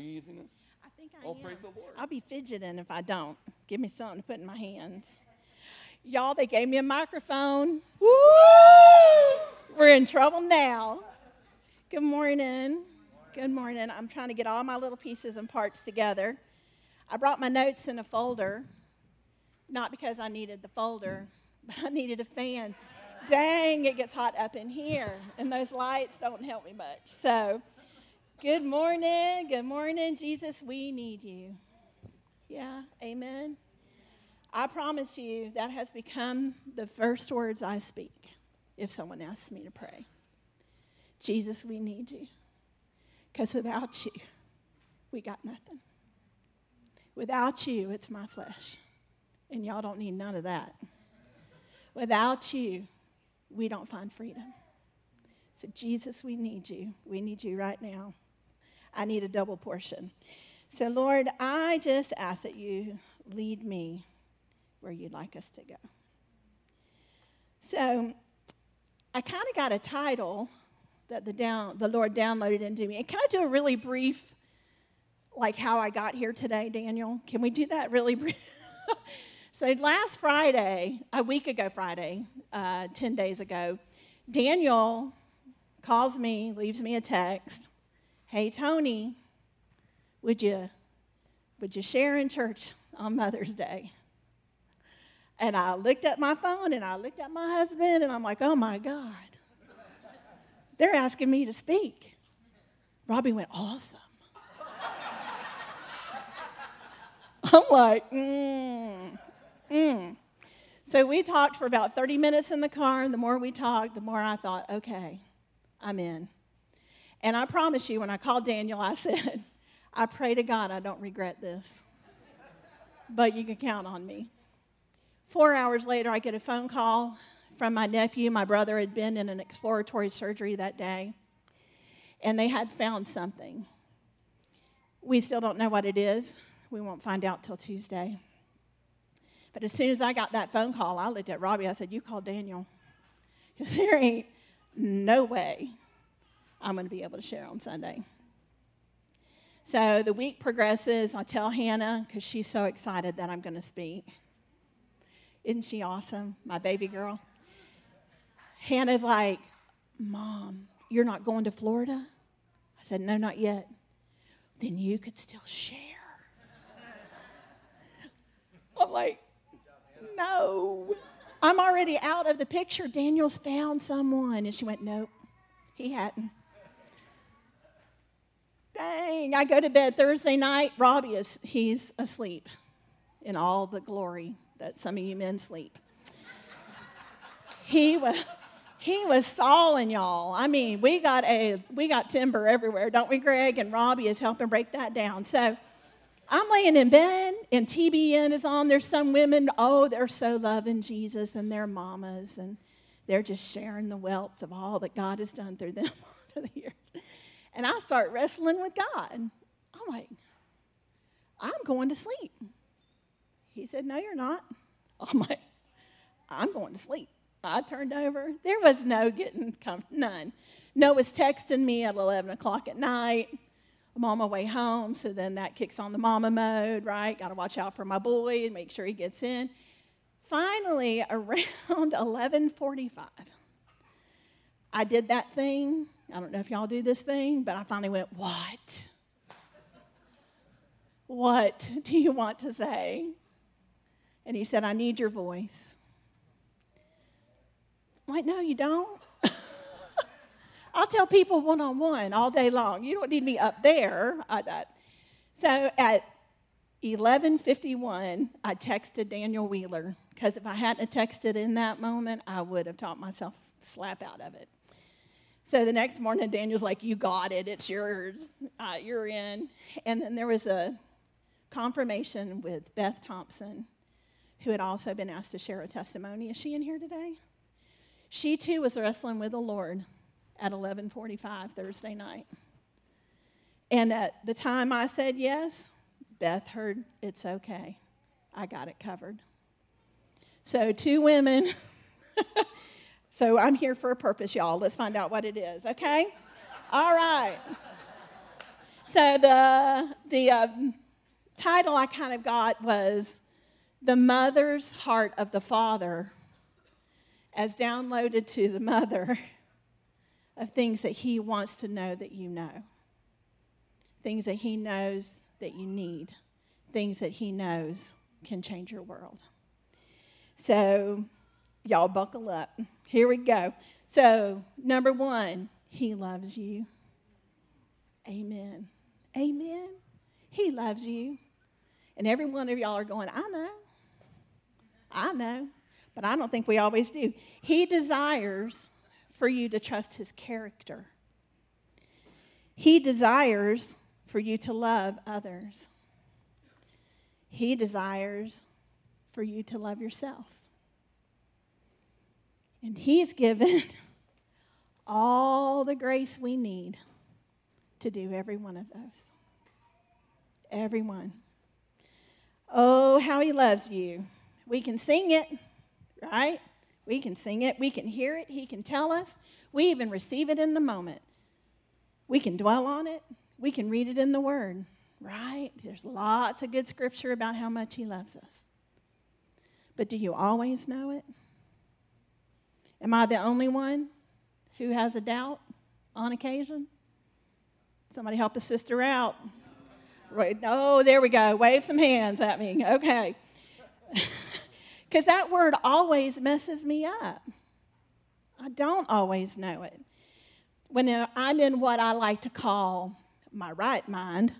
Are you using this? I think I Oh, am. praise the Lord. I'll be fidgeting if I don't. Give me something to put in my hands. Y'all, they gave me a microphone. Woo! We're in trouble now. Good morning. Good morning. I'm trying to get all my little pieces and parts together. I brought my notes in a folder, not because I needed the folder, but I needed a fan. Dang, it gets hot up in here, and those lights don't help me much. So, good morning. Good morning, Jesus. We need you. Yeah, amen. I promise you that has become the first words I speak if someone asks me to pray. Jesus, we need you. Because without you, we got nothing. Without you, it's my flesh. And y'all don't need none of that. Without you, we don't find freedom. So, Jesus, we need you. We need you right now. I need a double portion. So, Lord, I just ask that you lead me where you'd like us to go. So, I kind of got a title that the, down, the Lord downloaded into me. And can I do a really brief, like how I got here today, Daniel? Can we do that really brief? so, last Friday, a week ago Friday, uh, 10 days ago, Daniel calls me, leaves me a text. Hey, Tony, would you, would you share in church on Mother's Day? And I looked at my phone and I looked at my husband and I'm like, oh my God. They're asking me to speak. Robbie went, awesome. I'm like, mm, mm. So we talked for about 30 minutes in the car, and the more we talked, the more I thought, okay, I'm in. And I promise you, when I called Daniel, I said, I pray to God I don't regret this. But you can count on me. Four hours later, I get a phone call from my nephew. My brother had been in an exploratory surgery that day, and they had found something. We still don't know what it is. We won't find out till Tuesday. But as soon as I got that phone call, I looked at Robbie. I said, You called Daniel. Because there ain't no way I'm going to be able to share on Sunday. So the week progresses. I tell Hannah, because she's so excited that I'm going to speak. Isn't she awesome? My baby girl. Hannah's like, Mom, you're not going to Florida? I said, No, not yet. Then you could still share. I'm like, No. I'm already out of the picture. Daniel's found someone. And she went, Nope, he hadn't. Dang, I go to bed Thursday night. Robbie is he's asleep in all the glory that some of you men sleep. he was he was sawing y'all. I mean, we got a we got timber everywhere, don't we, Greg? And Robbie is helping break that down. So I'm laying in bed, and TBN is on. There's some women, oh, they're so loving Jesus and their mamas, and they're just sharing the wealth of all that God has done through them over the years. And I start wrestling with God. I'm like, I'm going to sleep. He said, No, you're not. I'm like, I'm going to sleep. I turned over. There was no getting comfortable, none. Noah's texting me at 11 o'clock at night. I'm on my way home, so then that kicks on the mama mode, right? Got to watch out for my boy and make sure he gets in. Finally, around 11:45, I did that thing. I don't know if y'all do this thing, but I finally went, "What? What do you want to say?" And he said, "I need your voice." I'm like, "No, you don't." I'll tell people one on one all day long. You don't need me up there. I, I, so at 11:51, I texted Daniel Wheeler because if I hadn't texted in that moment, I would have taught myself slap out of it. So the next morning, Daniel's like, "You got it. It's yours. Uh, you're in." And then there was a confirmation with Beth Thompson, who had also been asked to share a testimony. Is she in here today? She too was wrestling with the Lord at 11:45 Thursday night. And at the time I said yes, Beth heard it's okay. I got it covered. So two women. so I'm here for a purpose, y'all. Let's find out what it is, okay? All right. So the the um, title I kind of got was "The Mother's Heart of the Father," as downloaded to the mother of things that He wants to know that you know, things that He knows that you need, things that He knows can change your world. So, y'all buckle up. Here we go. So, number one, He loves you. Amen. Amen. He loves you. And every one of y'all are going, I know. I know. But I don't think we always do. He desires for you to trust his character. He desires for you to love others. He desires for you to love yourself. And he's given all the grace we need to do every one of those. Everyone. Oh, how he loves you. We can sing it, right? We can sing it. We can hear it. He can tell us. We even receive it in the moment. We can dwell on it. We can read it in the Word, right? There's lots of good scripture about how much He loves us. But do you always know it? Am I the only one who has a doubt on occasion? Somebody help a sister out. Right. Oh, there we go. Wave some hands at me. Okay. Because that word always messes me up. I don't always know it. When I'm in what I like to call my right mind,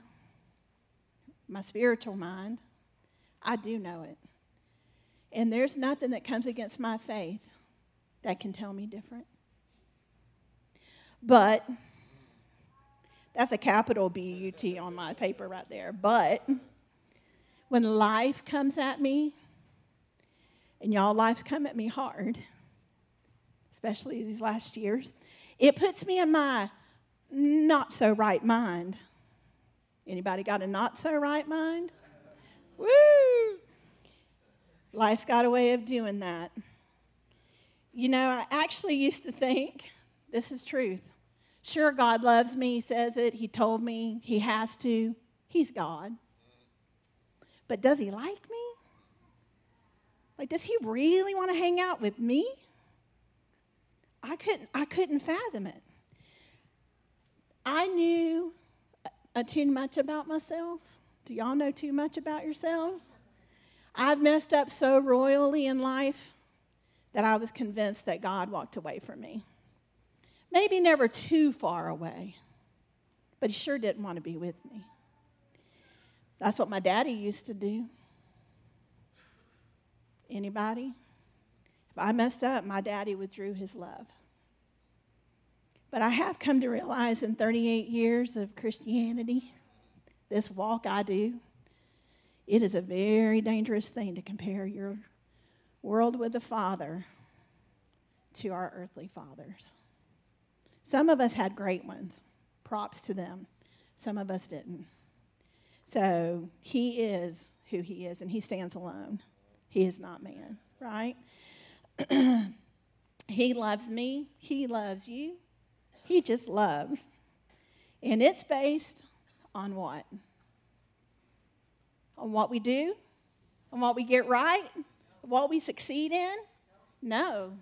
my spiritual mind, I do know it. And there's nothing that comes against my faith that can tell me different. But that's a capital B U T on my paper right there. But when life comes at me, and y'all, life's come at me hard, especially these last years, it puts me in my not so right mind. Anybody got a not so right mind? Woo! Life's got a way of doing that. You know, I actually used to think this is truth. Sure, God loves me. He says it. He told me He has to. He's God. But does He like me? Like, does He really want to hang out with me? I couldn't, I couldn't fathom it. I knew uh, too much about myself. Do y'all know too much about yourselves? I've messed up so royally in life that I was convinced that God walked away from me. Maybe never too far away, but he sure didn't want to be with me. That's what my daddy used to do. Anybody? If I messed up, my daddy withdrew his love. But I have come to realize in 38 years of Christianity, this walk I do, it is a very dangerous thing to compare your world with the Father to our earthly fathers. Some of us had great ones. Props to them. Some of us didn't. So he is who he is, and he stands alone. He is not man, right? he loves me. He loves you. He just loves. And it's based on what? On what we do? On what we get right? What we succeed in? No.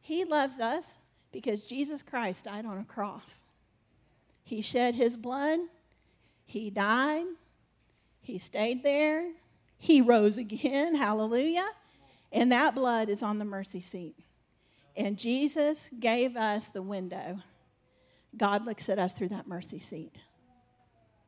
He loves us because Jesus Christ died on a cross. He shed his blood, he died, he stayed there, he rose again, hallelujah, and that blood is on the mercy seat. And Jesus gave us the window. God looks at us through that mercy seat.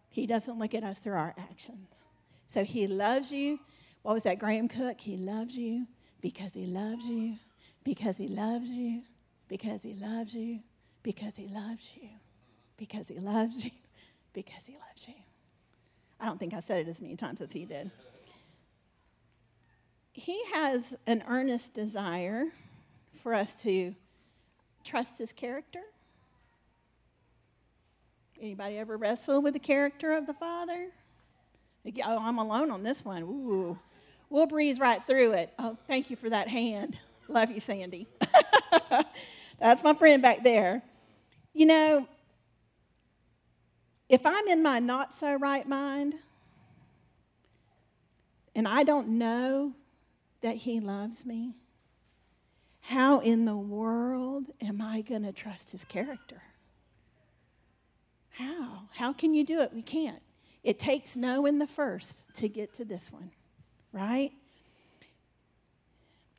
He doesn't look at us through our actions. So he loves you. What was that, Graham Cooke? He loves you because he loves you, because he loves you, because he loves you, because he loves you, because he loves you, because he loves you. I don't think I said it as many times as he did. He has an earnest desire for us to trust his character. Anybody ever wrestle with the character of the Father? Oh, I'm alone on this one. Ooh. We'll breeze right through it. Oh, thank you for that hand. Love you, Sandy. That's my friend back there. You know, if I'm in my not so right mind and I don't know that He loves me, how in the world am I going to trust His character? How? How can you do it? We can't. It takes knowing the first to get to this one, right?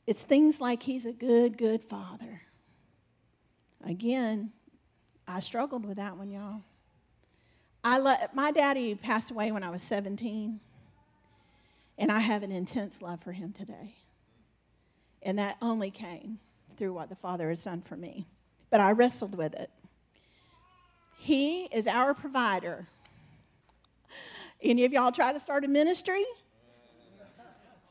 It's things like He's a good, good Father. Again, I struggled with that one, y'all. I lo- my daddy passed away when I was 17, and I have an intense love for him today. And that only came through what the Father has done for me. But I wrestled with it. He is our provider. Any of y'all try to start a ministry?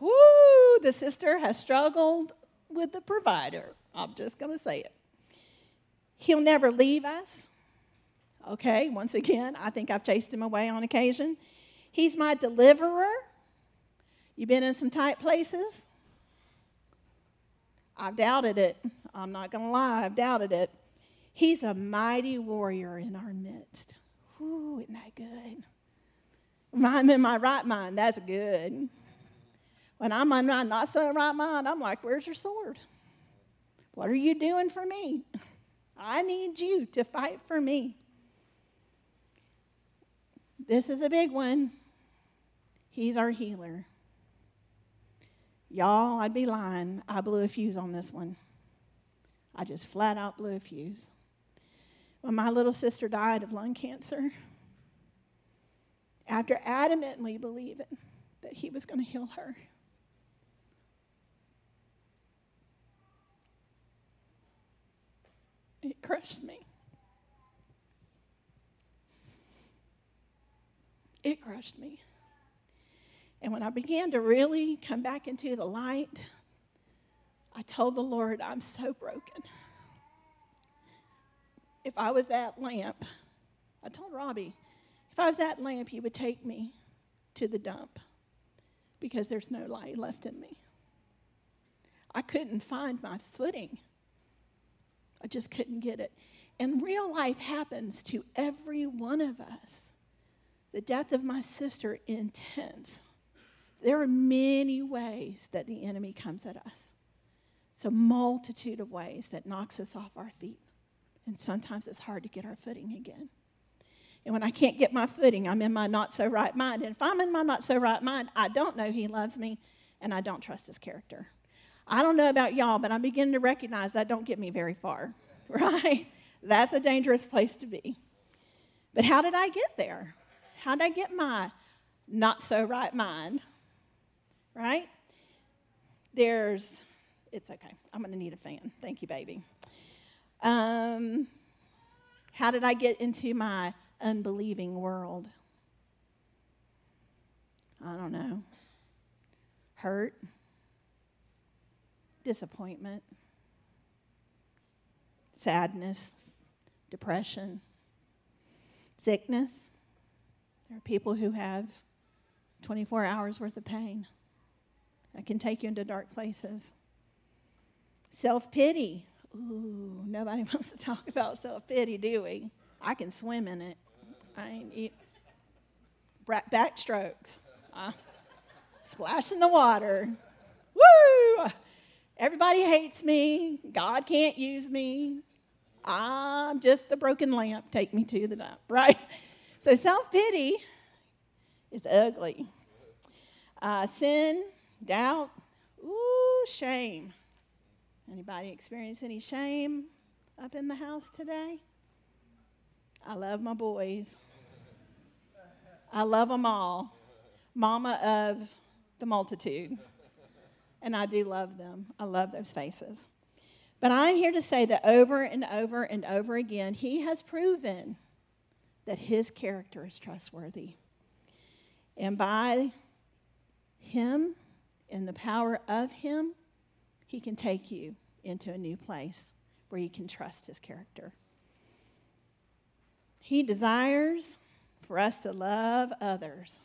Woo, the sister has struggled with the provider. I'm just going to say it. He'll never leave us. Okay, once again, I think I've chased him away on occasion. He's my deliverer. You've been in some tight places? I've doubted it. I'm not going to lie, I've doubted it. He's a mighty warrior in our midst. Whoo, isn't that good? I'm in my right mind, that's good. When I'm in my not so right mind, I'm like, where's your sword? What are you doing for me? I need you to fight for me. This is a big one. He's our healer. Y'all, I'd be lying. I blew a fuse on this one. I just flat out blew a fuse. When my little sister died of lung cancer, after adamantly believing that he was going to heal her, it crushed me. It crushed me. And when I began to really come back into the light, I told the Lord, I'm so broken. If I was that lamp, I told Robbie, if I was that lamp, he would take me to the dump because there's no light left in me. I couldn't find my footing. I just couldn't get it. And real life happens to every one of us. The death of my sister, intense. There are many ways that the enemy comes at us. It's a multitude of ways that knocks us off our feet. And sometimes it's hard to get our footing again. And when I can't get my footing, I'm in my not so right mind. And if I'm in my not so right mind, I don't know He loves me and I don't trust His character. I don't know about y'all, but I'm beginning to recognize that don't get me very far, right? That's a dangerous place to be. But how did I get there? How did I get my not so right mind? Right? There's, it's okay. I'm going to need a fan. Thank you, baby. Um, how did I get into my unbelieving world? I don't know. Hurt disappointment, sadness, depression, sickness. There are people who have 24 hours worth of pain that can take you into dark places. Self pity. Ooh, nobody wants to talk about self pity, do we? I can swim in it. I ain't eat. Backstrokes. Uh, splash in the water. Woo! Everybody hates me. God can't use me. I'm just a broken lamp. Take me to the dump, right? So self pity is ugly. Uh, sin, doubt, ooh, shame. Anybody experience any shame up in the house today? I love my boys. I love them all. Mama of the multitude and I do love them. I love those faces. But I'm here to say that over and over and over again, he has proven that his character is trustworthy. And by him and the power of him, he can take you into a new place where you can trust his character. He desires for us to love others.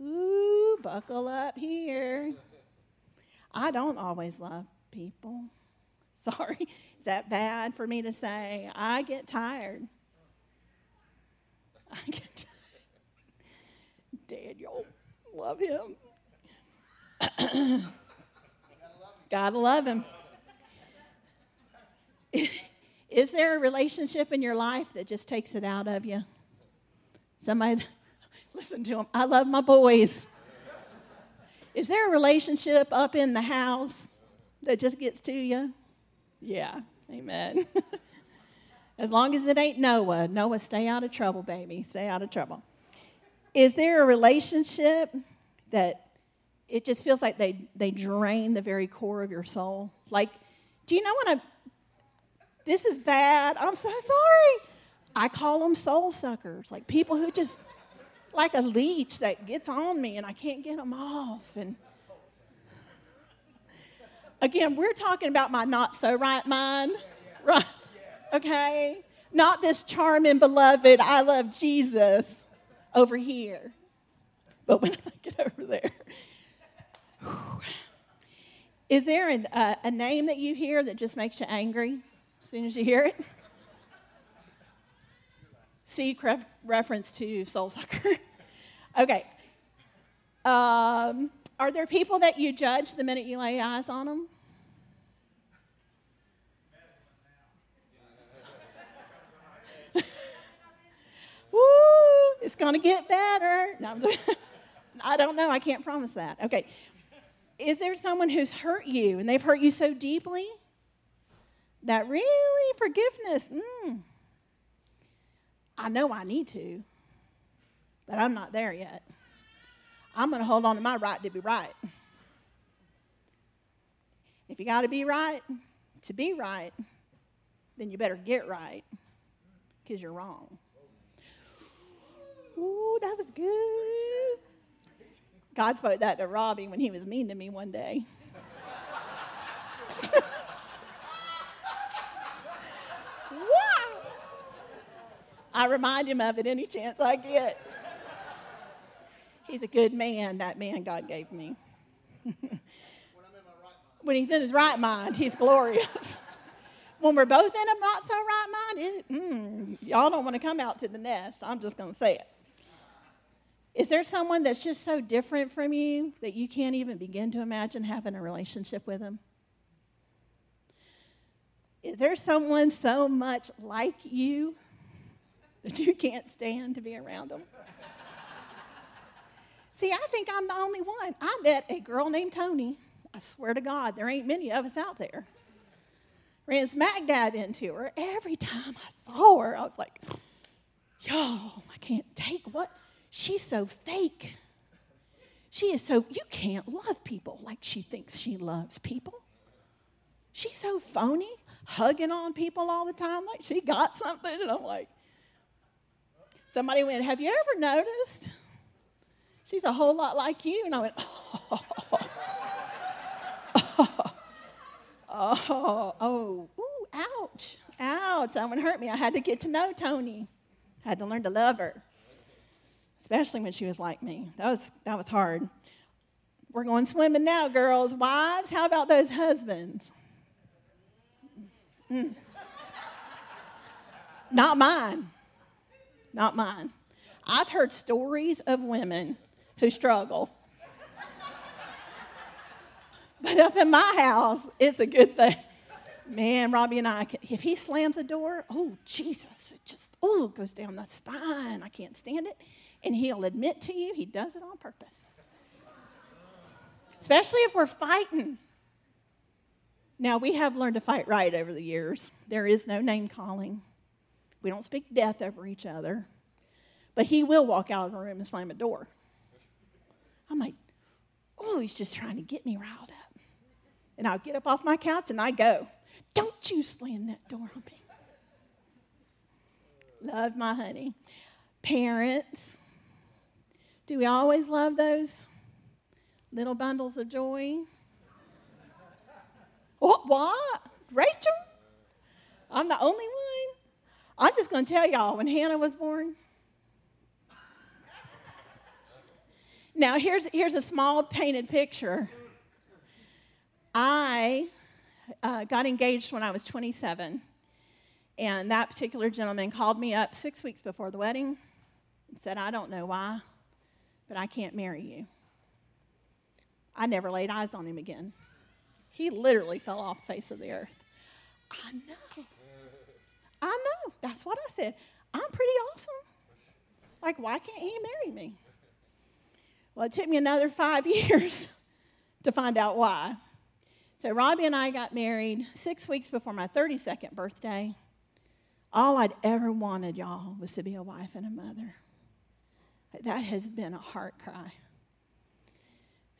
Ooh, buckle up here. I don't always love people. Sorry, is that bad for me to say? I get tired. I get tired. Daniel, love him. Gotta love him. Is there a relationship in your life that just takes it out of you? Somebody, listen to him. I love my boys. Is there a relationship up in the house that just gets to you? Yeah, amen. as long as it ain't Noah, Noah, stay out of trouble, baby. Stay out of trouble. Is there a relationship that it just feels like they, they drain the very core of your soul? Like, do you know when I this is bad. I'm so sorry. I call them soul suckers, like people who just, like a leech that gets on me and I can't get them off. And again, we're talking about my not so right mind, right? Okay? Not this charming, beloved, I love Jesus over here. But when I get over there, is there an, uh, a name that you hear that just makes you angry? as soon as you hear it. See reference to soul sucker. Okay. Um, are there people that you judge the minute you lay eyes on them? Woo! It's going to get better. No, I don't know. I can't promise that. Okay. Is there someone who's hurt you and they've hurt you so deeply that really forgiveness, mm, I know I need to, but I'm not there yet. I'm going to hold on to my right to be right. If you got to be right to be right, then you better get right because you're wrong. Ooh, that was good. God spoke that to Robbie when he was mean to me one day. I remind him of it any chance I get. He's a good man, that man God gave me. when he's in his right mind, he's glorious. when we're both in a not so right mind, it, mm, y'all don't want to come out to the nest. I'm just going to say it. Is there someone that's just so different from you that you can't even begin to imagine having a relationship with them? Is there someone so much like you that you can't stand to be around them. See, I think I'm the only one. I met a girl named Tony. I swear to God, there ain't many of us out there. Ran smack dab into her. Every time I saw her, I was like, yo, I can't take what? She's so fake. She is so, you can't love people like she thinks she loves people. She's so phony, hugging on people all the time like she got something. And I'm like, Somebody went, Have you ever noticed? She's a whole lot like you. And I went, Oh, oh, oh, oh, ooh, ouch, ouch. Someone hurt me. I had to get to know Tony. I had to learn to love her, especially when she was like me. That was, that was hard. We're going swimming now, girls. Wives, how about those husbands? Mm. Not mine not mine. I've heard stories of women who struggle. but up in my house, it's a good thing. Man, Robbie and I, if he slams a door, oh, Jesus, it just, oh, goes down the spine. I can't stand it. And he'll admit to you he does it on purpose. Especially if we're fighting. Now, we have learned to fight right over the years. There is no name calling. We don't speak death over each other. But he will walk out of the room and slam a door. I'm like, oh, he's just trying to get me riled up. And I'll get up off my couch and I go, don't you slam that door on me. Love my honey. Parents, do we always love those little bundles of joy? What? What? Rachel? I'm the only one. I'm just going to tell y'all when Hannah was born, now here's, here's a small painted picture. I uh, got engaged when I was 27, and that particular gentleman called me up six weeks before the wedding and said, I don't know why, but I can't marry you. I never laid eyes on him again. He literally fell off the face of the earth. I know. I know. That's what I said. I'm pretty awesome. Like, why can't he marry me? Well, it took me another five years to find out why. So, Robbie and I got married six weeks before my 32nd birthday. All I'd ever wanted, y'all, was to be a wife and a mother. That has been a heart cry.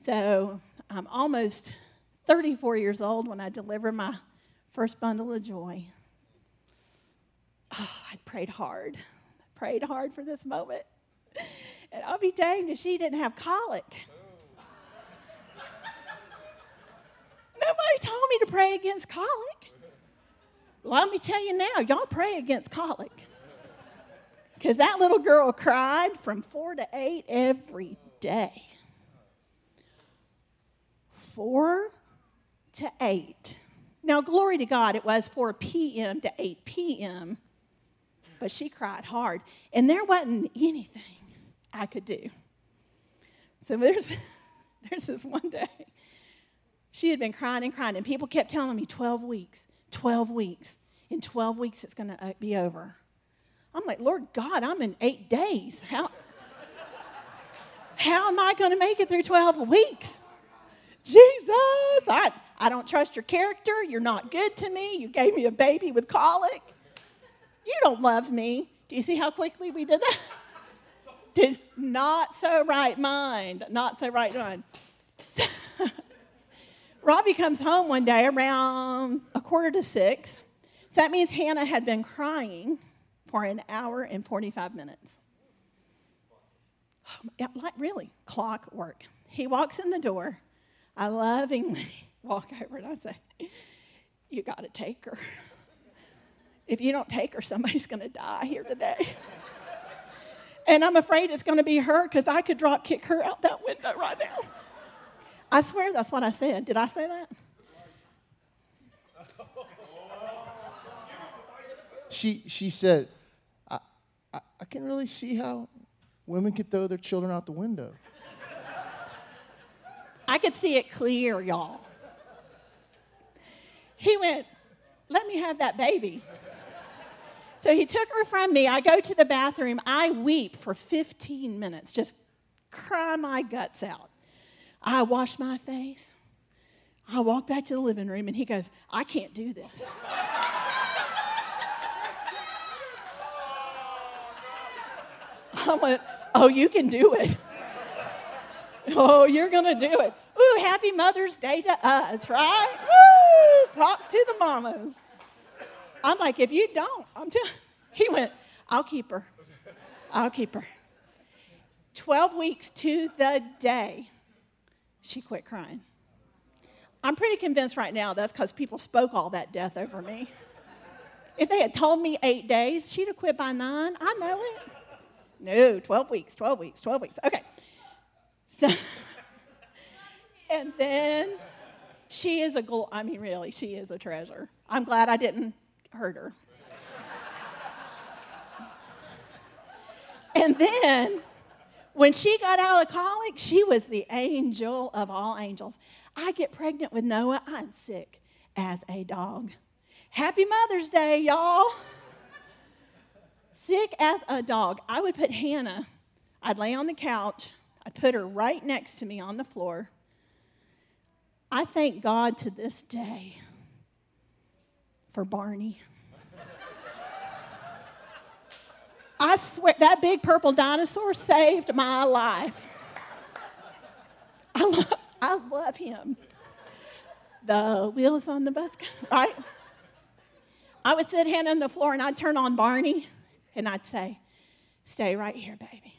So, I'm almost 34 years old when I delivered my first bundle of joy. Oh, I prayed hard. I prayed hard for this moment. And I'll be danged if she didn't have colic. Nobody told me to pray against colic. Well, let me tell you now, y'all pray against colic. Because that little girl cried from four to eight every day. Four to eight. Now, glory to God, it was 4 p.m. to 8 p.m., but she cried hard. And there wasn't anything I could do. So there's, there's this one day she had been crying and crying, and people kept telling me 12 weeks, 12 weeks. In 12 weeks, it's going to uh, be over. I'm like, Lord God, I'm in eight days. How, how am I going to make it through 12 weeks? Jesus, I, I don't trust your character. You're not good to me. You gave me a baby with colic. You don't love me. Do you see how quickly we did that? did not so right mind. Not so right mind. So, Robbie comes home one day around a quarter to six. So that means Hannah had been crying for an hour and 45 minutes. Yeah, like really, clockwork. He walks in the door. I lovingly walk over and I say, You got to take her. If you don't take her, somebody's going to die here today. and I'm afraid it's going to be her because I could drop kick her out that window right now. I swear that's what I said. Did I say that? She, she said, I, I, I can really see how women could throw their children out the window. I could see it clear, y'all. He went, Let me have that baby. So he took her from me. I go to the bathroom. I weep for 15 minutes, just cry my guts out. I wash my face. I walk back to the living room, and he goes, I can't do this. I went, Oh, you can do it. Oh, you're going to do it. Ooh, happy Mother's Day to us, right? Woo! Props to the mamas. I'm like, if you don't, I'm telling He went, I'll keep her. I'll keep her. 12 weeks to the day she quit crying. I'm pretty convinced right now that's because people spoke all that death over me. If they had told me eight days, she'd have quit by nine. I know it. No, 12 weeks, 12 weeks, 12 weeks. Okay. So, and then she is a, I mean, really, she is a treasure. I'm glad I didn't hurt her. and then when she got out of colic, she was the angel of all angels. I get pregnant with Noah, I'm sick as a dog. Happy Mother's Day, y'all. Sick as a dog. I would put Hannah, I'd lay on the couch, I'd put her right next to me on the floor. I thank God to this day for Barney. I swear, that big purple dinosaur saved my life. I love, I love him. The wheels on the bus, right? I would sit Hannah on the floor and I'd turn on Barney and I'd say, Stay right here, baby.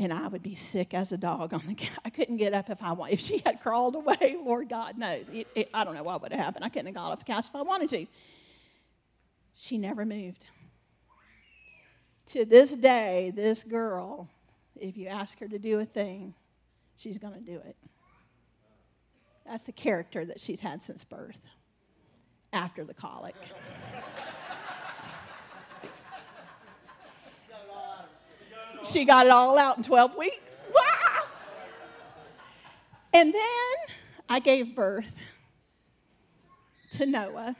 And I would be sick as a dog on the couch. I couldn't get up if I wanted. If she had crawled away, Lord God knows. It, it, I don't know what would have happened. I couldn't have got off the couch if I wanted to. She never moved to this day, this girl, if you ask her to do a thing, she's going to do it. That's the character that she's had since birth, after the colic. She got it all out in 12 weeks. Wow. And then I gave birth to Noah.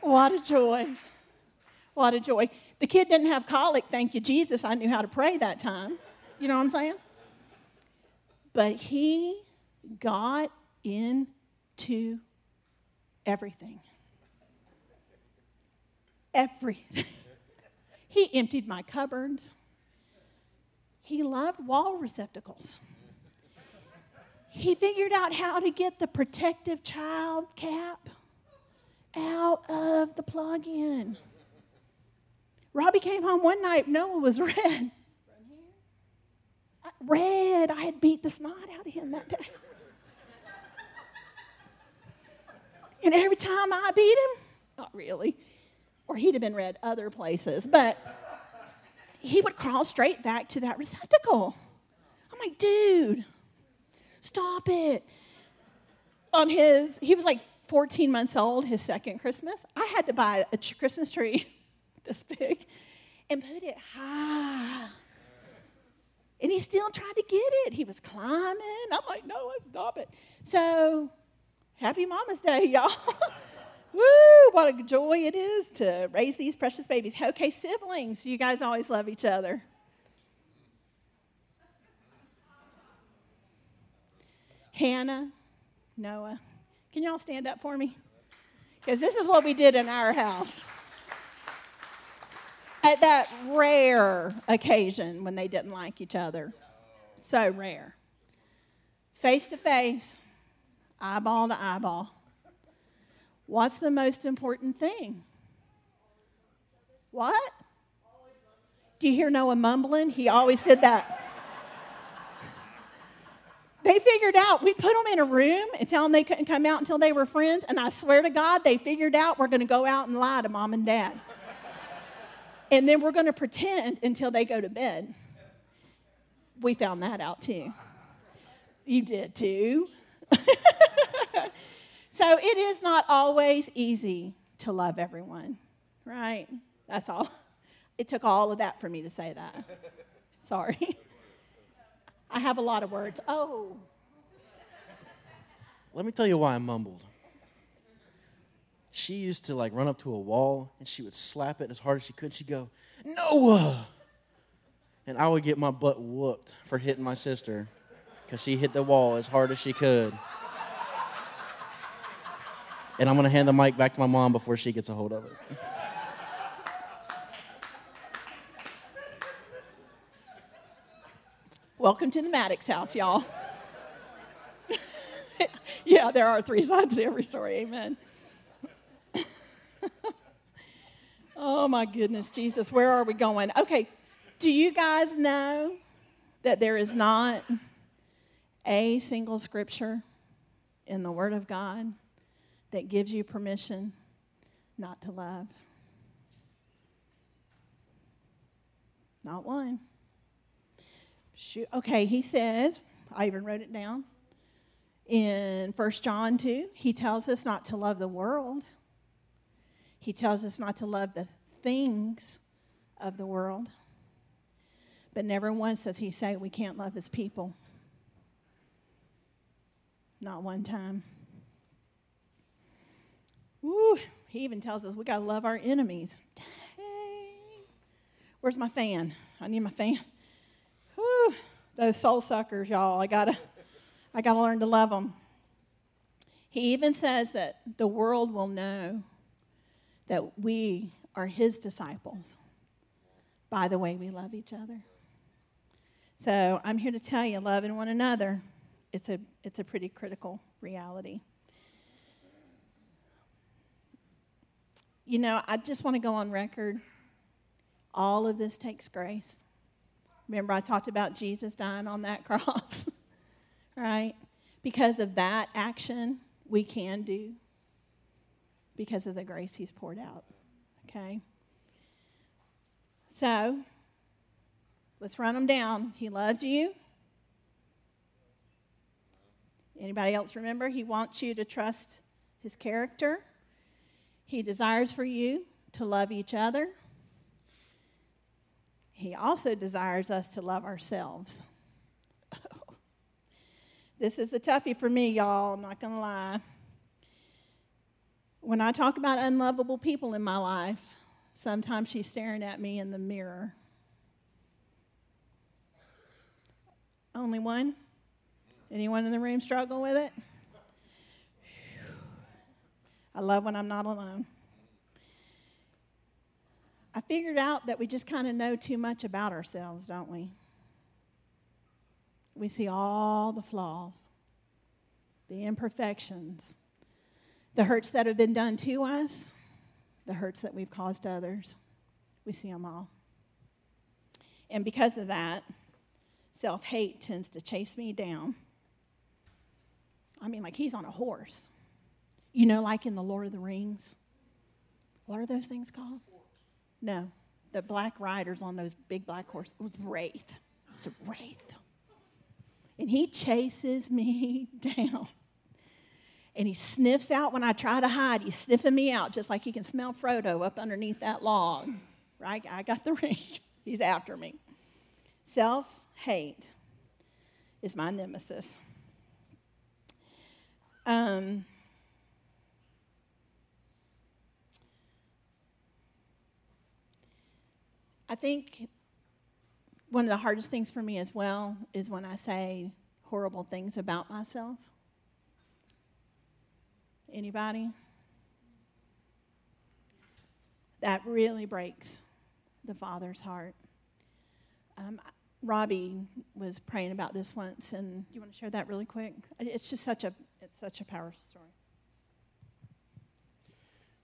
What a joy. What a joy. The kid didn't have colic, thank you, Jesus. I knew how to pray that time. You know what I'm saying? But he got into everything. Everything. He emptied my cupboards. He loved wall receptacles. He figured out how to get the protective child cap out of the plug in. Robbie came home one night, Noah was red. Red. I had beat the snot out of him that day. And every time I beat him, not really, or he'd have been read other places, but he would crawl straight back to that receptacle. I'm like, dude, stop it. On his, he was like 14 months old, his second Christmas. I had to buy a Christmas tree this big and put it high. And he still tried to get it. He was climbing. I'm like, no, stop it. So, happy Mama's Day, y'all. Woo, what a joy it is to raise these precious babies. Okay, siblings, you guys always love each other. Hannah, Noah. Can y'all stand up for me? Because this is what we did in our house. At that rare occasion when they didn't like each other. So rare. Face to face, eyeball to eyeball. What's the most important thing? What? Do you hear Noah mumbling? He always did that. they figured out, we put them in a room and tell them they couldn't come out until they were friends. And I swear to God, they figured out we're going to go out and lie to mom and dad. and then we're going to pretend until they go to bed. We found that out too. You did too. So it is not always easy to love everyone, right? That's all. It took all of that for me to say that. Sorry. I have a lot of words. Oh. Let me tell you why I mumbled. She used to like run up to a wall and she would slap it as hard as she could. She'd go, Noah! And I would get my butt whooped for hitting my sister because she hit the wall as hard as she could. And I'm to hand the mic back to my mom before she gets a hold of it. Welcome to the Maddox house, y'all. yeah, there are three sides to every story. Amen. oh, my goodness, Jesus, where are we going? Okay, do you guys know that there is not a single scripture in the Word of God that gives you permission not to love? Not one. Shoot. Okay, he says, I even wrote it down. In 1 John 2, he tells us not to love the world. He tells us not to love the things of the world. But never once does he say we can't love his people. Not one time. Woo, he even tells us we got to love our enemies. Dang. Where's my fan? I need my fan. Woo, those soul suckers, y'all. I got to I got to learn to love them. He even says that the world will know that we are his disciples by the way we love each other. So I'm here to tell you, loving one another, it's a, it's a pretty critical reality. You know, I just want to go on record. All of this takes grace. Remember, I talked about Jesus dying on that cross, right? Because of that action, we can do because of the grace he's poured out, okay? So, let's run them down. He loves you. Anybody else remember? He wants you to trust his character He desires for you to love each other. He also desires us to love ourselves. this is the toughie for me, y'all. I'm not going to lie. When I talk about unlovable people in my life, sometimes she's staring at me in the mirror. Only one? Anyone in the room struggle with it? I love when I'm not alone. I figured out that we just kind of know too much about ourselves, don't we? We see all the flaws, the imperfections, the hurts that have been done to us, the hurts that we've caused others. We see them all. And because of that, self hate tends to chase me down. I mean, like he's on a horse. You know, like in the Lord of the Rings. What are those things called? No, the black riders on those big black horses. It was Wraith. It's a Wraith. And he chases me down. And he sniffs out when I try to hide. He's sniffing me out just like he can smell Frodo up underneath that log. Right? I got the ring. He's after me. Self hate is my nemesis. Um, I think one of the hardest things for me as well is when I say horrible things about myself. Anybody? That really breaks the Father's heart. Um, Robbie was praying about this once, and you want to share that really quick? It's just such a it's such a powerful story.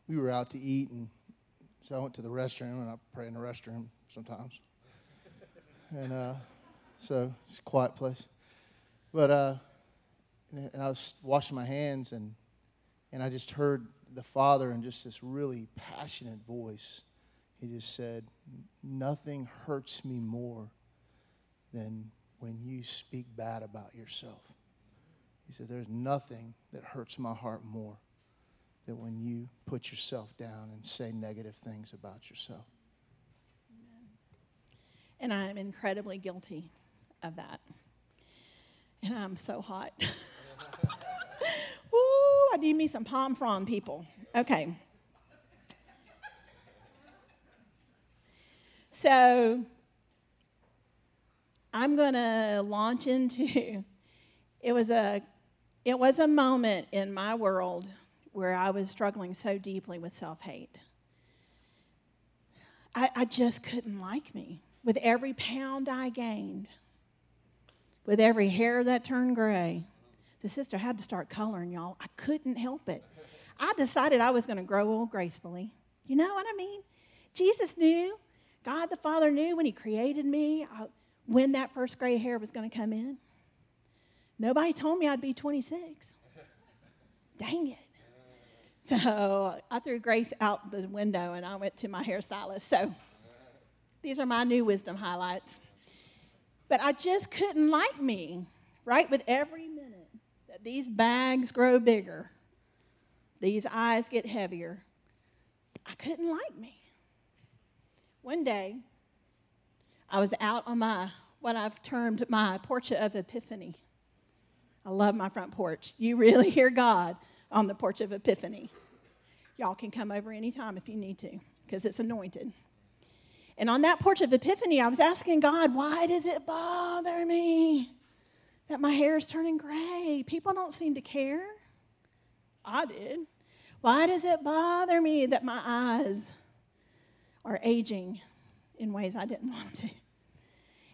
We were out to eat, and so I went to the restroom, and I pray in the restroom sometimes. and uh, so it's a quiet place. But uh, and I was washing my hands, and and I just heard the Father in just this really passionate voice. He just said, "Nothing hurts me more than when you speak bad about yourself." He said, There's nothing that hurts my heart more than when you put yourself down and say negative things about yourself. And I am incredibly guilty of that. And I'm so hot. Woo, I need me some palm frond people. Okay. So I'm going to launch into it was a it was a moment in my world where I was struggling so deeply with self hate. I, I, just couldn't like me. With every pound I gained, with every hair that turned gray, the sister had to start coloring, y'all. I couldn't help it. I decided I was going to grow old gracefully. You know what I mean? Jesus knew, God the Father knew when He created me I, when that first gray hair was going to come in. Nobody told me I'd be 26. Dang it. So I threw Grace out the window and I went to my hairstylist. So these are my new wisdom highlights. But I just couldn't like me, right? With every minute that these bags grow bigger, these eyes get heavier, I couldn't like me. One day, I was out on my, what I've termed my porch of epiphany. I love my front porch. You really hear God on the porch of Epiphany. Y'all can come over anytime if you need to, because it's anointed. And on that porch of Epiphany, I was asking God, why does it bother me that my hair is turning gray? People don't seem to care. I did. Why does it bother me that my eyes are aging in ways I didn't want them to?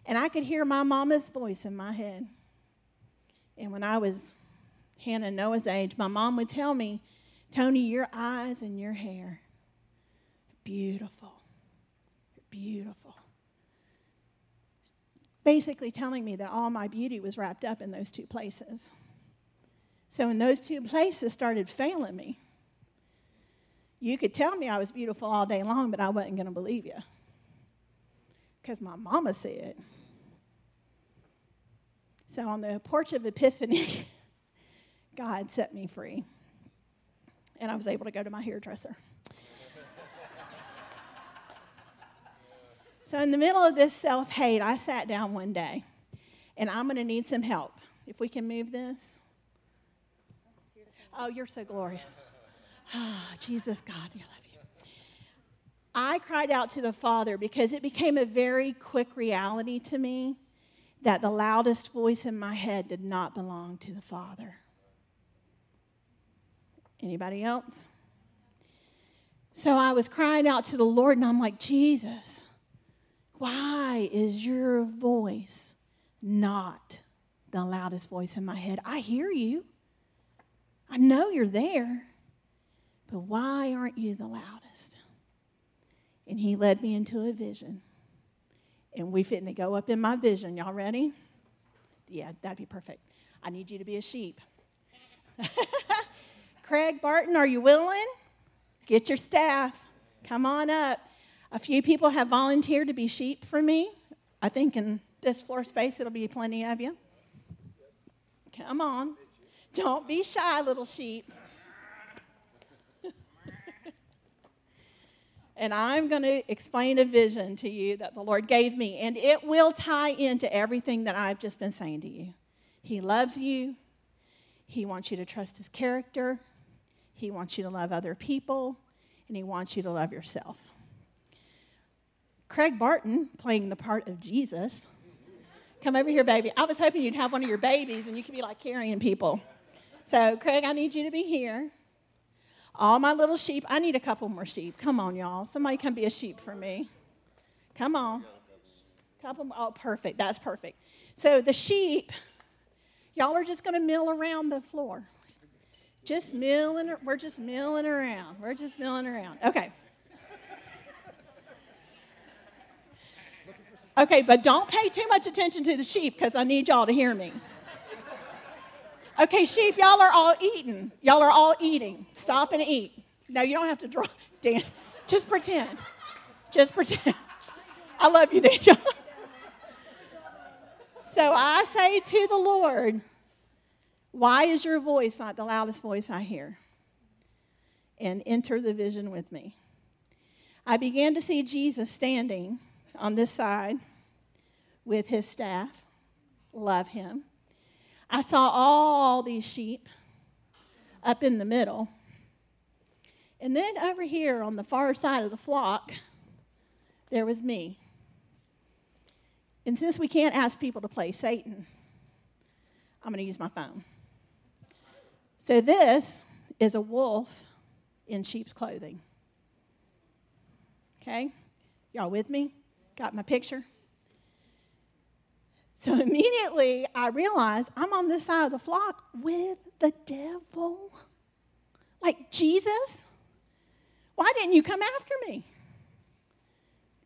And I could hear my mama's voice in my head. And when I was Hannah Noah's age, my mom would tell me, Tony, your eyes and your hair, beautiful. Beautiful. Basically, telling me that all my beauty was wrapped up in those two places. So, when those two places started failing me, you could tell me I was beautiful all day long, but I wasn't going to believe you. Because my mama said, so on the porch of Epiphany, God set me free. And I was able to go to my hairdresser. so, in the middle of this self hate, I sat down one day and I'm going to need some help. If we can move this. Oh, you're so glorious. Oh, Jesus, God, I love you. I cried out to the Father because it became a very quick reality to me that the loudest voice in my head did not belong to the Father. Anybody else? So I was crying out to the Lord, and I'm like, Jesus, why is your voice not the loudest voice in my head? I hear you. I know you're there. But why aren't you the loudest? And he led me into a vision. And we fitting to go up in my vision. Y'all ready? Yeah, that'd be perfect. I need you to be a sheep. Craig Barton, are you willing? Get your staff. Come on up. A few people have volunteered to be sheep for me. I think in this floor space, it'll be plenty of you. Come on. Don't be shy, little sheep. and I'm going to explain a vision to you that the Lord gave me, and it will tie into everything that I've just been saying to you. He loves you, He wants you to trust His character, He wants you to love other people, and He wants you to love yourself. Craig Barton, playing the part of Jesus, come over here, baby. I was hoping you'd have one of your babies and you could be like carrying people. So, Craig, I need you to be here. All my little sheep, I need a couple more sheep. Come on, y'all. Somebody come be a sheep for me. Come on. Couple. Oh, perfect. That's perfect. So the sheep, y'all are just going to mill around the floor. Just milling. We're just milling around. We're just milling around. Okay. Okay, but don't pay too much attention to the sheep because I need y'all to hear me. Okay, sheep, y'all are all eating. Y'all are all eating. Stop and eat. No, you don't have to draw. Dan, just pretend. Just pretend. I love you, Daniel. so I say to the Lord, Why is your voice not the loudest voice I hear? And enter the vision with me. I began to see Jesus standing on this side with his staff. Love him. I saw all these sheep up in the middle. And then over here on the far side of the flock, there was me. And since we can't ask people to play Satan, I'm going to use my phone. So this is a wolf in sheep's clothing. Okay? Y'all with me? Got my picture? So immediately I realized I'm on this side of the flock with the devil. Like, Jesus, why didn't you come after me?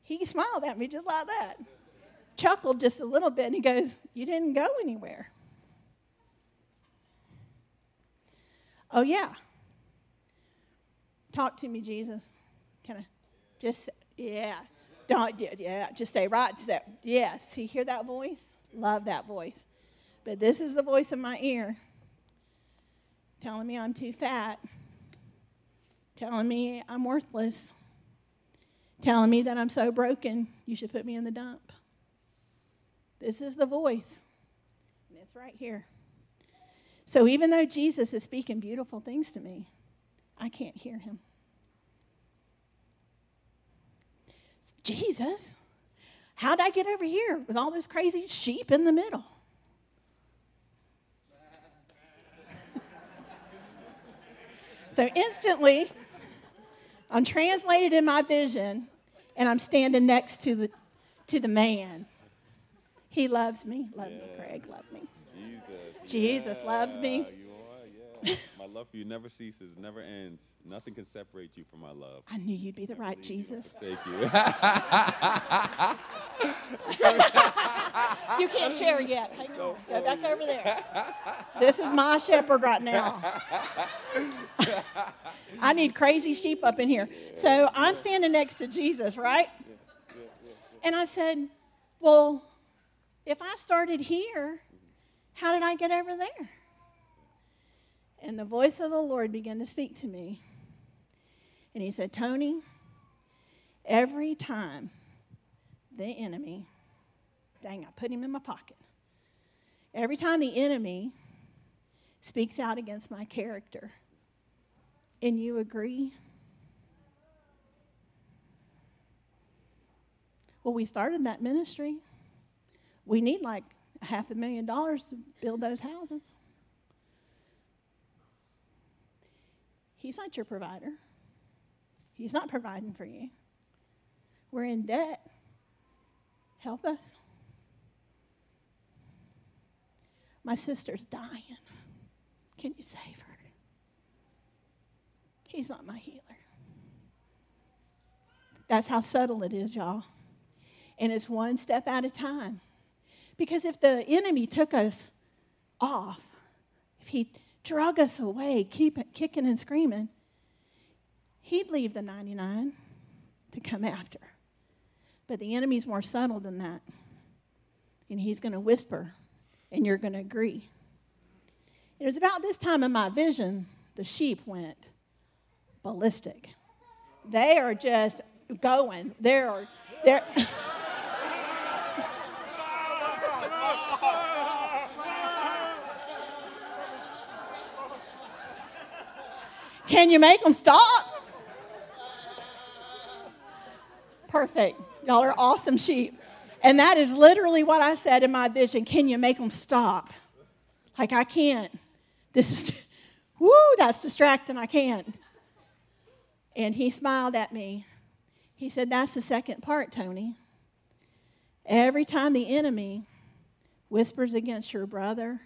He smiled at me just like that, chuckled just a little bit, and he goes, You didn't go anywhere. Oh, yeah. Talk to me, Jesus. Can I just, yeah. Don't, yeah, just stay right to that. Yes. See, hear that voice? Love that voice. But this is the voice in my ear telling me I'm too fat, telling me I'm worthless, telling me that I'm so broken, you should put me in the dump. This is the voice, and it's right here. So even though Jesus is speaking beautiful things to me, I can't hear him. Jesus, How'd I get over here with all those crazy sheep in the middle? so instantly, I'm translated in my vision, and I'm standing next to the, to the man. He loves me. Love yeah. me, Craig. Love me. Jesus. Jesus yeah. loves me. Yeah. My love for you never ceases, never ends. Nothing can separate you from my love. I knew you'd be the right Jesus. Thank you. you can't share yet. Hang on. Go back over there. This is my shepherd right now. I need crazy sheep up in here. So I'm standing next to Jesus, right? And I said, Well, if I started here, how did I get over there? And the voice of the Lord began to speak to me. And he said, Tony, every time the enemy, dang, I put him in my pocket. Every time the enemy speaks out against my character, and you agree, well, we started that ministry. We need like half a million dollars to build those houses. He's not your provider. He's not providing for you. We're in debt. Help us. My sister's dying. Can you save her? He's not my healer. That's how subtle it is, y'all. And it's one step at a time. Because if the enemy took us off, if he drug us away, keep kicking and screaming, he'd leave the 99 to come after. But the enemy's more subtle than that. And he's going to whisper, and you're going to agree. It was about this time in my vision, the sheep went ballistic. They are just going. They're, they're. Can you make them stop? Perfect. Y'all are awesome sheep. And that is literally what I said in my vision. Can you make them stop? Like, I can't. This is, whoo, that's distracting. I can't. And he smiled at me. He said, That's the second part, Tony. Every time the enemy whispers against your brother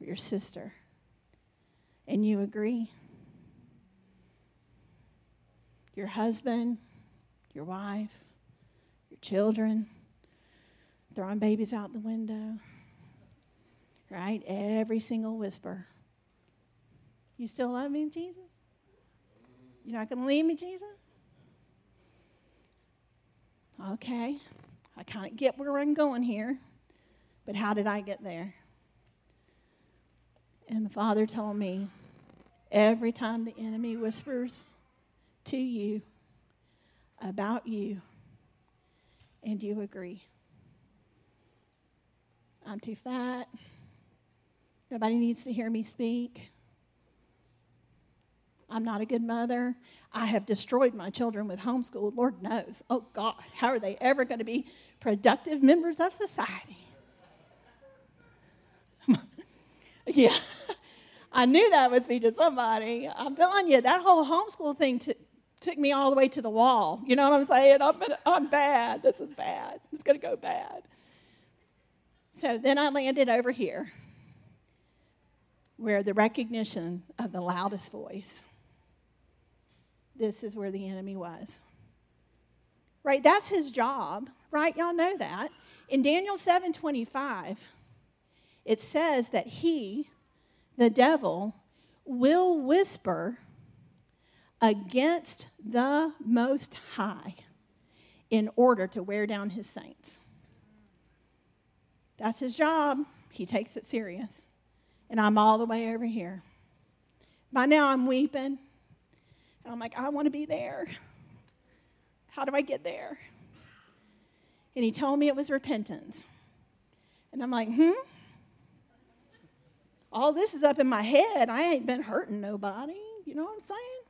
or your sister, and you agree, your husband, your wife, your children, throwing babies out the window, right? Every single whisper. You still love me, Jesus? You're not going to leave me, Jesus? Okay, I kind of get where I'm going here, but how did I get there? And the Father told me every time the enemy whispers to you about you, and you agree. I'm too fat. Nobody needs to hear me speak. I'm not a good mother. I have destroyed my children with homeschool. Lord knows. Oh, God, how are they ever going to be productive members of society? yeah, I knew that would be to somebody. I'm telling you, that whole homeschool thing t- took me all the way to the wall. You know what I'm saying? I'm, I'm bad. This is bad. It's going to go bad. So then I landed over here where the recognition of the loudest voice this is where the enemy was. Right? That's his job, right? Y'all know that. In Daniel 7:25, it says that he, the devil, will whisper against the most high in order to wear down his saints. That's his job. He takes it serious. And I'm all the way over here. By now I'm weeping. And I'm like, I want to be there. How do I get there? And he told me it was repentance. And I'm like, hmm? All this is up in my head. I ain't been hurting nobody. You know what I'm saying?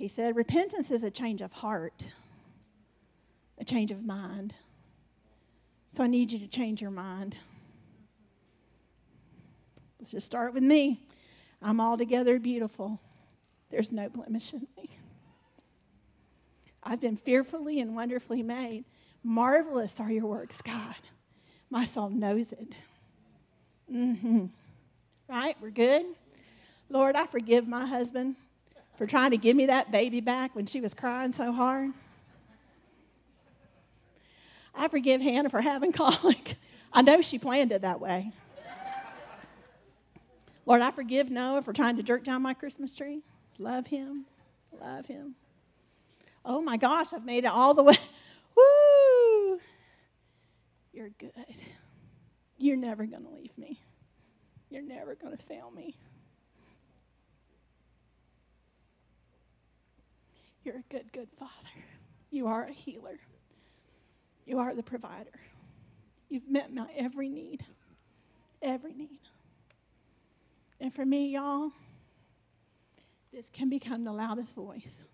He said, repentance is a change of heart, a change of mind. So I need you to change your mind. Let's just start with me. I'm altogether beautiful. There's no blemish in me. I've been fearfully and wonderfully made. Marvelous are your works, God. My soul knows it. Mm-hmm. Right? We're good? Lord, I forgive my husband for trying to give me that baby back when she was crying so hard. I forgive Hannah for having colic. I know she planned it that way. Lord, I forgive Noah for trying to jerk down my Christmas tree. Love him. Love him. Oh my gosh, I've made it all the way. Woo! You're good. You're never going to leave me. You're never going to fail me. You're a good, good father. You are a healer. You are the provider. You've met my every need. Every need. And for me, y'all, this can become the loudest voice,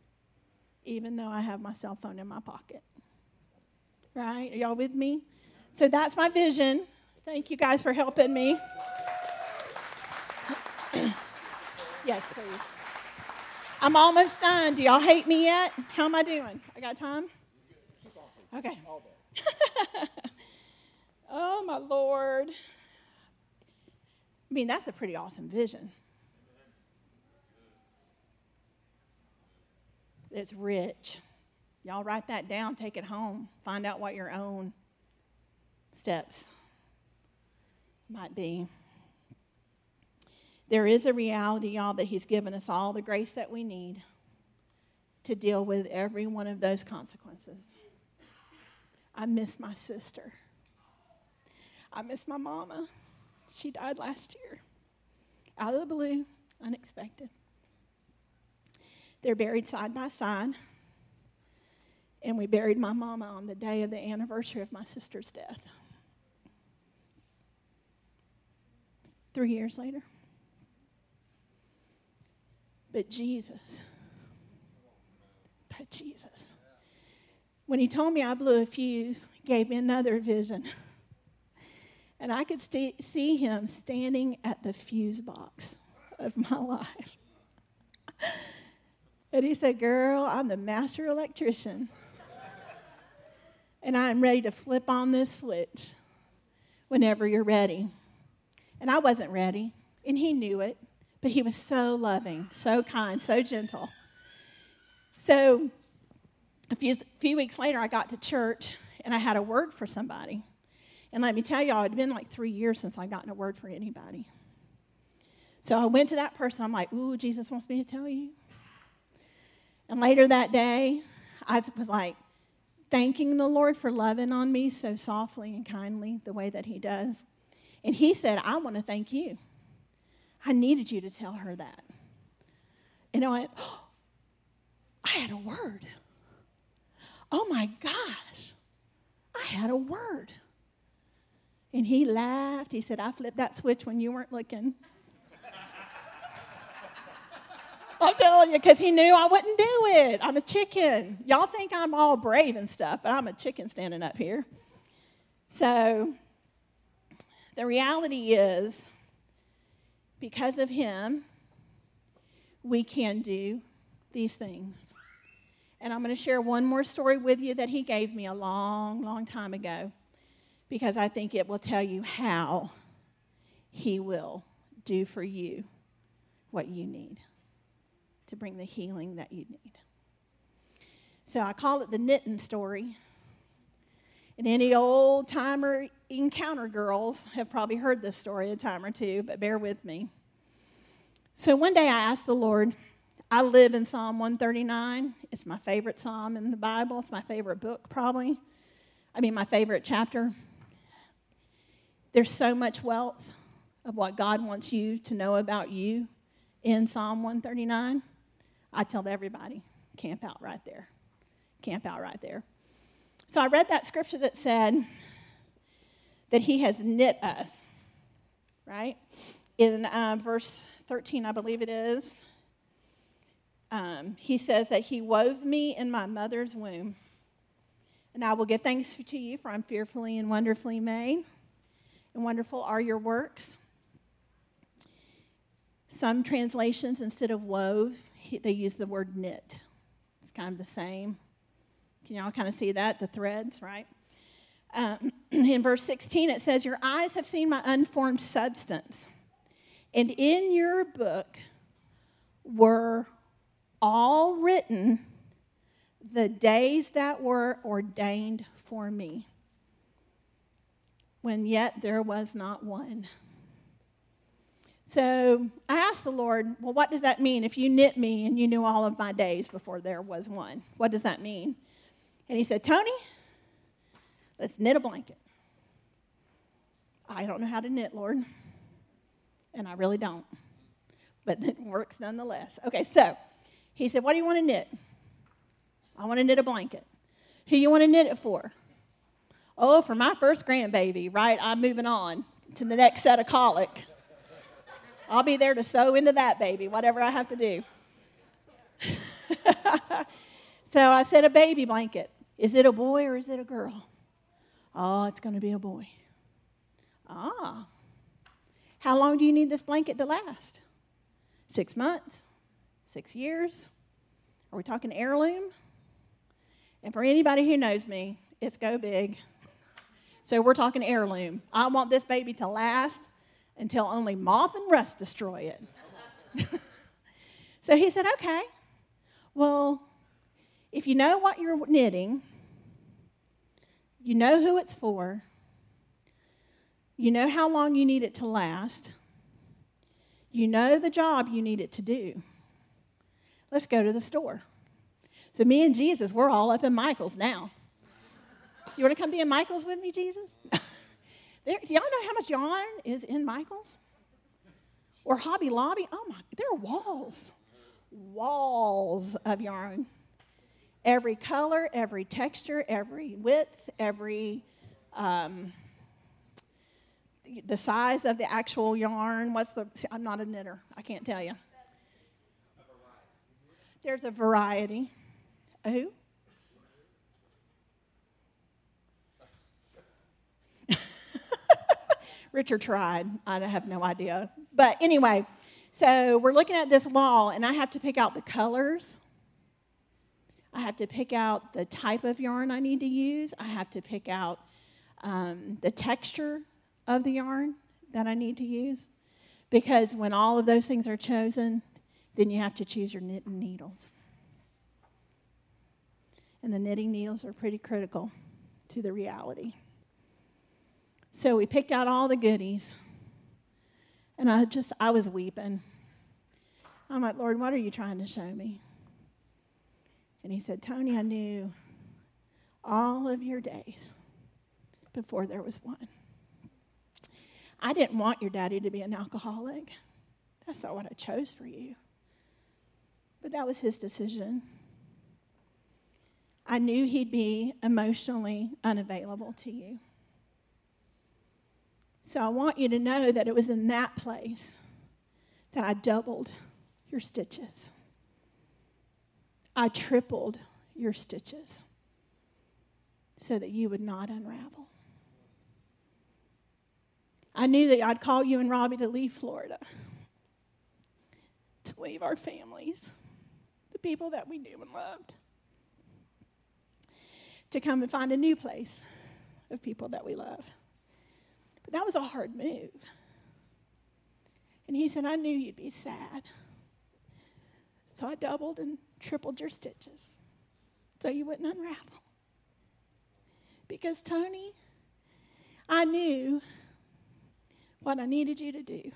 even though I have my cell phone in my pocket. Right? Are y'all with me? So that's my vision. Thank you guys for helping me. yes, please. I'm almost done. Do y'all hate me yet? How am I doing? I got time? Okay. oh, my Lord. I mean, that's a pretty awesome vision. It's rich. Y'all write that down, take it home, find out what your own steps might be. There is a reality, y'all, that He's given us all the grace that we need to deal with every one of those consequences. I miss my sister. I miss my mama. She died last year. Out of the blue, unexpected. They're buried side by side. And we buried my mama on the day of the anniversary of my sister's death. Three years later. But Jesus, but Jesus, when he told me I blew a fuse, gave me another vision. And I could st- see him standing at the fuse box of my life. and he said, Girl, I'm the master electrician. and I'm ready to flip on this switch whenever you're ready. And I wasn't ready, and he knew it, but he was so loving, so kind, so gentle. So a few, few weeks later, I got to church and I had a word for somebody. And let me tell y'all, it had been like three years since I'd gotten a word for anybody. So I went to that person. I'm like, Ooh, Jesus wants me to tell you. And later that day, I was like thanking the Lord for loving on me so softly and kindly the way that He does. And He said, I want to thank you. I needed you to tell her that. And I went, oh, I had a word. Oh my gosh, I had a word. And he laughed. He said, I flipped that switch when you weren't looking. I'm telling you, because he knew I wouldn't do it. I'm a chicken. Y'all think I'm all brave and stuff, but I'm a chicken standing up here. So the reality is, because of him, we can do these things. And I'm going to share one more story with you that he gave me a long, long time ago because I think it will tell you how he will do for you what you need to bring the healing that you need. So I call it the knitting story. And any old timer encounter girls have probably heard this story a time or two, but bear with me. So one day I asked the Lord, I live in Psalm 139. It's my favorite psalm in the Bible. It's my favorite book, probably. I mean, my favorite chapter. There's so much wealth of what God wants you to know about you in Psalm 139. I tell everybody, camp out right there. Camp out right there. So I read that scripture that said that He has knit us, right? In uh, verse 13, I believe it is um, he says that he wove me in my mother's womb. And I will give thanks to you, for I'm fearfully and wonderfully made. And wonderful are your works. Some translations, instead of wove, they use the word knit. It's kind of the same. Can y'all kind of see that? The threads, right? Um, in verse 16, it says, Your eyes have seen my unformed substance, and in your book were all written the days that were ordained for me, when yet there was not one. So I asked the Lord, well, what does that mean? If you knit me and you knew all of my days before there was one, what does that mean? And he said, Tony, let's knit a blanket. I don't know how to knit, Lord, and I really don't, but it works nonetheless. Okay, so he said, What do you want to knit? I want to knit a blanket. Who you want to knit it for? Oh, for my first grandbaby, right? I'm moving on to the next set of colic. I'll be there to sew into that baby, whatever I have to do. so I said, a baby blanket. Is it a boy or is it a girl? Oh, it's going to be a boy. Ah. How long do you need this blanket to last? Six months? Six years? Are we talking heirloom? And for anybody who knows me, it's go big. So we're talking heirloom. I want this baby to last until only moth and rust destroy it. so he said, okay, well, if you know what you're knitting, you know who it's for, you know how long you need it to last, you know the job you need it to do. Let's go to the store. So, me and Jesus, we're all up in Michael's now. You want to come be in Michael's with me, Jesus? There, do y'all know how much yarn is in Michael's? Or Hobby Lobby? Oh my, there are walls, walls of yarn. Every color, every texture, every width, every um, the size of the actual yarn. What's the? See, I'm not a knitter. I can't tell you. There's a variety. A who? Richard tried. I have no idea. But anyway, so we're looking at this wall, and I have to pick out the colors. I have to pick out the type of yarn I need to use. I have to pick out um, the texture of the yarn that I need to use. Because when all of those things are chosen, then you have to choose your knitting needles. And the knitting needles are pretty critical to the reality. So we picked out all the goodies. And I just, I was weeping. I'm like, Lord, what are you trying to show me? And he said, Tony, I knew all of your days before there was one. I didn't want your daddy to be an alcoholic. That's not what I chose for you. But that was his decision. I knew he'd be emotionally unavailable to you. So I want you to know that it was in that place that I doubled your stitches. I tripled your stitches so that you would not unravel. I knew that I'd call you and Robbie to leave Florida, to leave our families, the people that we knew and loved, to come and find a new place of people that we love. But that was a hard move. And he said, I knew you'd be sad. So I doubled and tripled your stitches so you wouldn't unravel. Because, Tony, I knew what I needed you to do.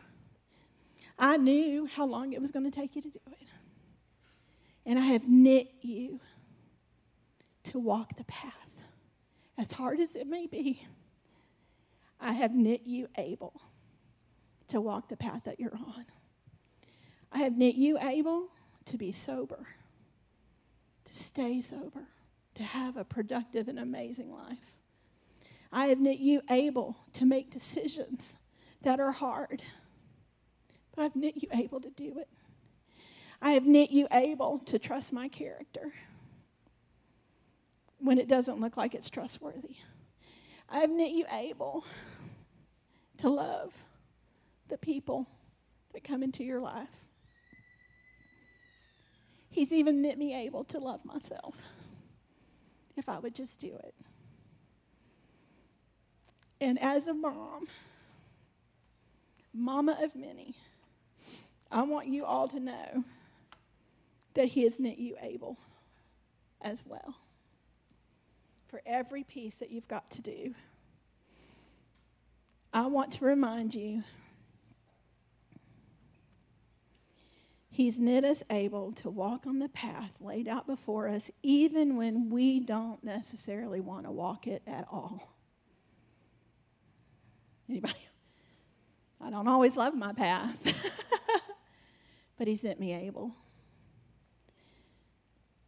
I knew how long it was going to take you to do it. And I have knit you to walk the path, as hard as it may be. I have knit you able to walk the path that you're on. I have knit you able to be sober, to stay sober, to have a productive and amazing life. I have knit you able to make decisions that are hard, but I've knit you able to do it. I have knit you able to trust my character when it doesn't look like it's trustworthy. I have knit you able to love the people that come into your life. He's even knit me able to love myself if I would just do it. And as a mom, mama of many, I want you all to know that He has knit you able as well for every piece that you've got to do. I want to remind you He's knit us able to walk on the path laid out before us, even when we don't necessarily want to walk it at all. Anybody? I don't always love my path, but He's knit me able.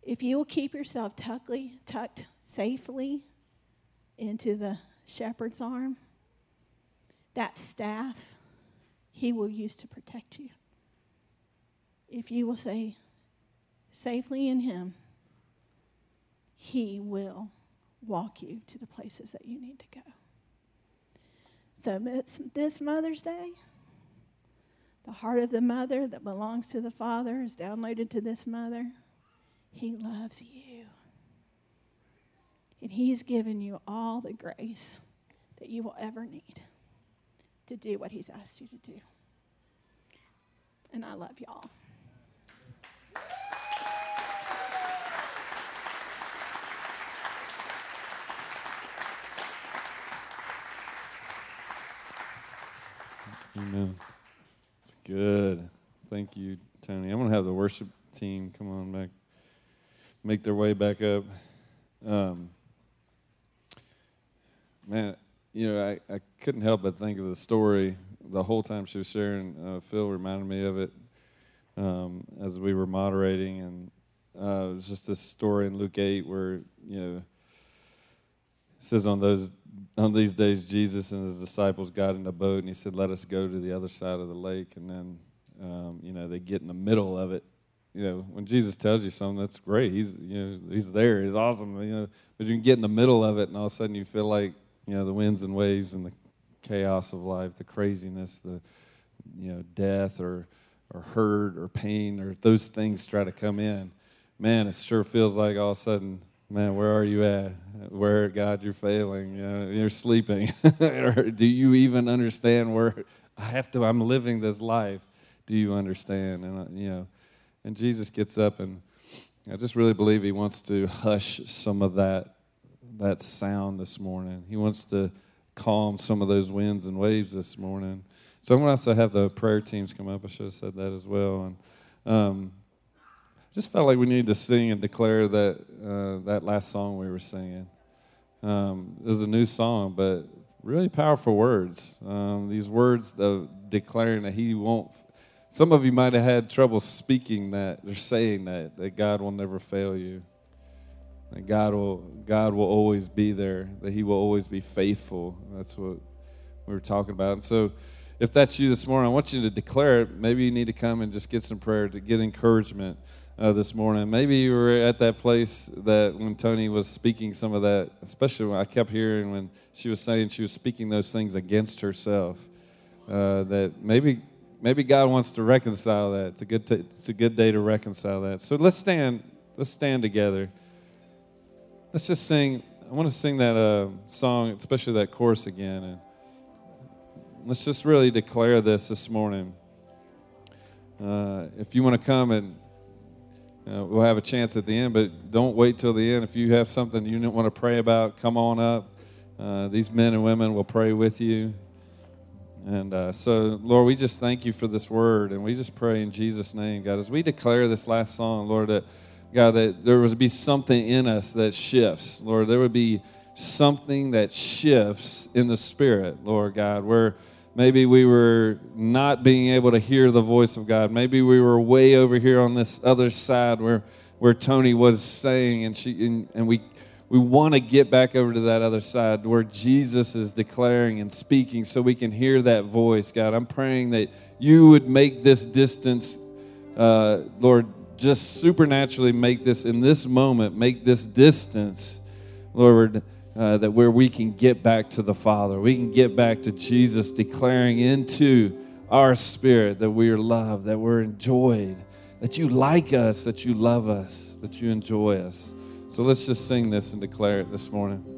If you will keep yourself tuckly, tucked safely into the shepherd's arm, that staff he will use to protect you. If you will say, safely in him, he will walk you to the places that you need to go. So, this Mother's Day, the heart of the mother that belongs to the father is downloaded to this mother. He loves you. And He's given you all the grace that you will ever need to do what He's asked you to do. And I love y'all. Amen. It's good. Thank you, Tony. I'm going to have the worship team come on back, make their way back up. Um, man, you know, I, I couldn't help but think of the story the whole time she was sharing. Uh, Phil reminded me of it um, as we were moderating, and uh, it was just this story in Luke 8 where, you know, it says on those on these days Jesus and his disciples got in a boat and he said, "Let us go to the other side of the lake." And then, um, you know, they get in the middle of it. You know, when Jesus tells you something, that's great. He's you know he's there. He's awesome. You know, but you can get in the middle of it and all of a sudden you feel like you know the winds and waves and the chaos of life, the craziness, the you know death or or hurt or pain or those things try to come in. Man, it sure feels like all of a sudden man, where are you at? Where, God, you're failing. You know, you're sleeping. or do you even understand where I have to? I'm living this life. Do you understand? And uh, you know, and Jesus gets up, and I just really believe He wants to hush some of that that sound this morning. He wants to calm some of those winds and waves this morning. So I'm going to also have the prayer teams come up. I should have said that as well. And um, just felt like we needed to sing and declare that uh, that last song we were singing. Um, it was a new song, but really powerful words. Um, these words of declaring that He won't. Some of you might have had trouble speaking that or saying that that God will never fail you. That God will God will always be there. That He will always be faithful. That's what we were talking about. And so, if that's you this morning, I want you to declare it. Maybe you need to come and just get some prayer to get encouragement uh, this morning. Maybe you were at that place that when Tony was speaking some of that, especially when I kept hearing when she was saying she was speaking those things against herself. Uh, that maybe maybe God wants to reconcile that. It's a good t- it's a good day to reconcile that. So let's stand let's stand together. Let's just sing. I want to sing that uh, song, especially that chorus again, and let's just really declare this this morning. Uh, if you want to come and uh, we'll have a chance at the end, but don't wait till the end. If you have something you want to pray about, come on up. Uh, these men and women will pray with you. And uh, so, Lord, we just thank you for this word, and we just pray in Jesus' name, God, as we declare this last song, Lord, that God, that there would be something in us that shifts, Lord. There would be something that shifts in the spirit, Lord God, where Maybe we were not being able to hear the voice of God. Maybe we were way over here on this other side where, where Tony was saying, and, she, and, and we, we want to get back over to that other side where Jesus is declaring and speaking so we can hear that voice, God. I'm praying that you would make this distance, uh, Lord, just supernaturally make this in this moment, make this distance, Lord uh, that where we can get back to the Father, we can get back to Jesus declaring into our spirit that we are loved, that we're enjoyed, that you like us, that you love us, that you enjoy us. So let's just sing this and declare it this morning.